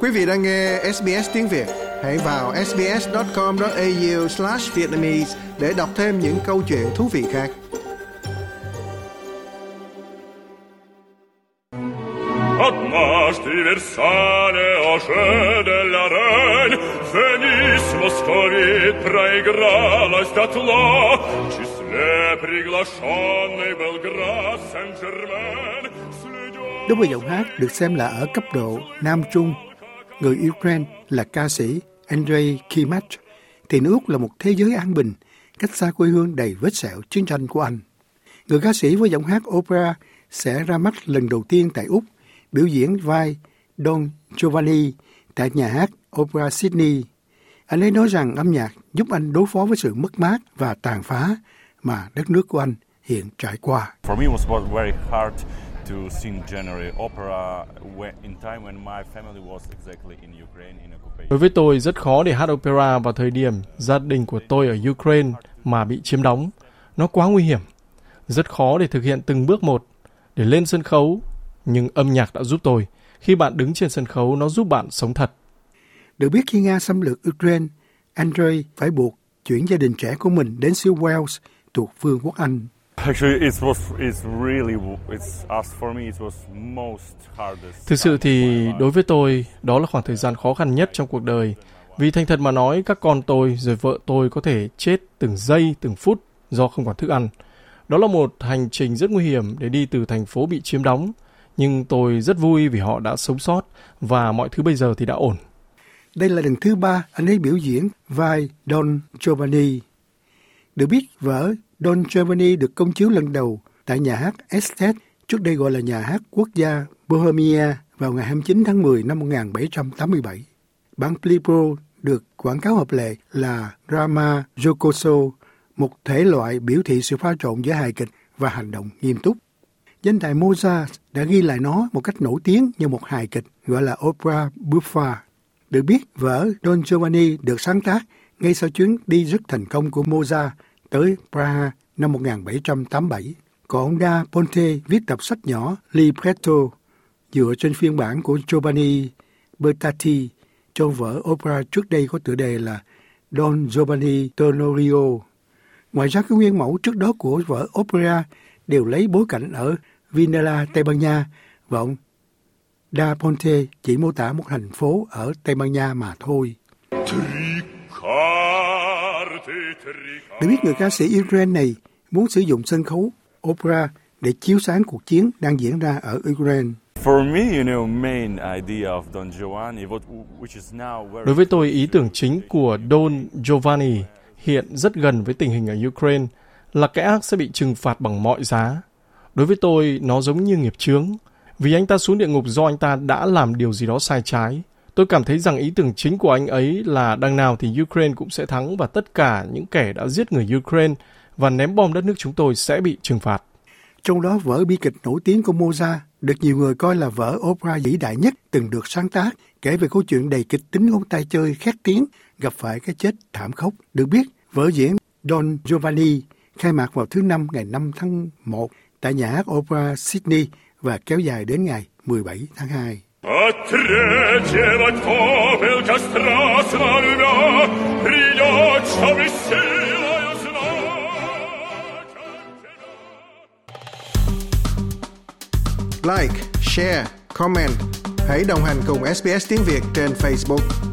Quý vị đang nghe SBS tiếng Việt, hãy vào sbs.com.au/vietnamese để đọc thêm những câu chuyện thú vị khác. Однажды Версале уже de la reine Венис московит проигралась дотла В числе приглашенный был граф Сен-Жермен Đối với giọng hát được xem là ở cấp độ Nam Trung, người Ukraine là ca sĩ Andrei Kimach, thì nước là một thế giới an bình, cách xa quê hương đầy vết sẹo chiến tranh của anh. Người ca sĩ với giọng hát opera sẽ ra mắt lần đầu tiên tại Úc, biểu diễn vai Don Giovanni tại nhà hát Opera Sydney. Anh ấy nói rằng âm nhạc giúp anh đối phó với sự mất mát và tàn phá mà đất nước của anh hiện trải qua. For me, it was very hard to sing January opera when, in time when my family was exactly in Ukraine in occupation. Đối với tôi rất khó để hát opera vào thời điểm gia đình của tôi ở Ukraine mà bị chiếm đóng. Nó quá nguy hiểm. Rất khó để thực hiện từng bước một. Để lên sân khấu, nhưng âm nhạc đã giúp tôi. Khi bạn đứng trên sân khấu, nó giúp bạn sống thật. Được biết khi Nga xâm lược Ukraine, Andrei phải buộc chuyển gia đình trẻ của mình đến xứ Wales thuộc Vương quốc Anh. Actually, it was it's really it's as for me it was most hardest. Thực sự thì đối với tôi, đó là khoảng thời gian khó khăn nhất trong cuộc đời. Vì thành thật mà nói, các con tôi rồi vợ tôi có thể chết từng giây, từng phút do không còn thức ăn. Đó là một hành trình rất nguy hiểm để đi từ thành phố bị chiếm đóng. Nhưng tôi rất vui vì họ đã sống sót và mọi thứ bây giờ thì đã ổn. Đây là lần thứ ba anh ấy biểu diễn vai Don Giovanni. Được biết, vở Don Giovanni được công chiếu lần đầu tại nhà hát Estet, trước đây gọi là nhà hát quốc gia Bohemia vào ngày 29 tháng 10 năm 1787. Bản Plibro được quảng cáo hợp lệ là drama jocoso, một thể loại biểu thị sự pha trộn giữa hài kịch và hành động nghiêm túc. Danh tài Mozart đã ghi lại nó một cách nổi tiếng như một hài kịch gọi là opera buffa. Được biết, vở Don Giovanni được sáng tác ngay sau chuyến đi rất thành công của Mozart tới Praha năm 1787. Còn Da Ponte viết tập sách nhỏ Libretto dựa trên phiên bản của Giovanni Bertati cho vở opera trước đây có tựa đề là Don Giovanni Tonorio. Ngoài ra, các nguyên mẫu trước đó của vở opera đều lấy bối cảnh ở Vinala, Tây Ban Nha và ông Da Ponte chỉ mô tả một thành phố ở Tây Ban Nha mà thôi. Để biết người ca sĩ Ukraine này muốn sử dụng sân khấu opera để chiếu sáng cuộc chiến đang diễn ra ở Ukraine. Đối với tôi, ý tưởng chính của Don Giovanni hiện rất gần với tình hình ở Ukraine là kẻ ác sẽ bị trừng phạt bằng mọi giá. Đối với tôi, nó giống như nghiệp chướng. Vì anh ta xuống địa ngục do anh ta đã làm điều gì đó sai trái. Tôi cảm thấy rằng ý tưởng chính của anh ấy là đằng nào thì Ukraine cũng sẽ thắng và tất cả những kẻ đã giết người Ukraine và ném bom đất nước chúng tôi sẽ bị trừng phạt. Trong đó vở bi kịch nổi tiếng của Mozart được nhiều người coi là vở opera vĩ đại nhất từng được sáng tác, kể về câu chuyện đầy kịch tính ông tay chơi khét tiếng gặp phải cái chết thảm khốc. Được biết, vở diễn Don Giovanni khai mạc vào thứ năm ngày 5 tháng 1 tại nhà hát Opera Sydney và kéo dài đến ngày 17 tháng 2. А третьего попелка страстно любя, Придет, чтобы силою знать. Like, share, comment. Hãy đồng hành cùng SBS tiếng Việt trên Facebook.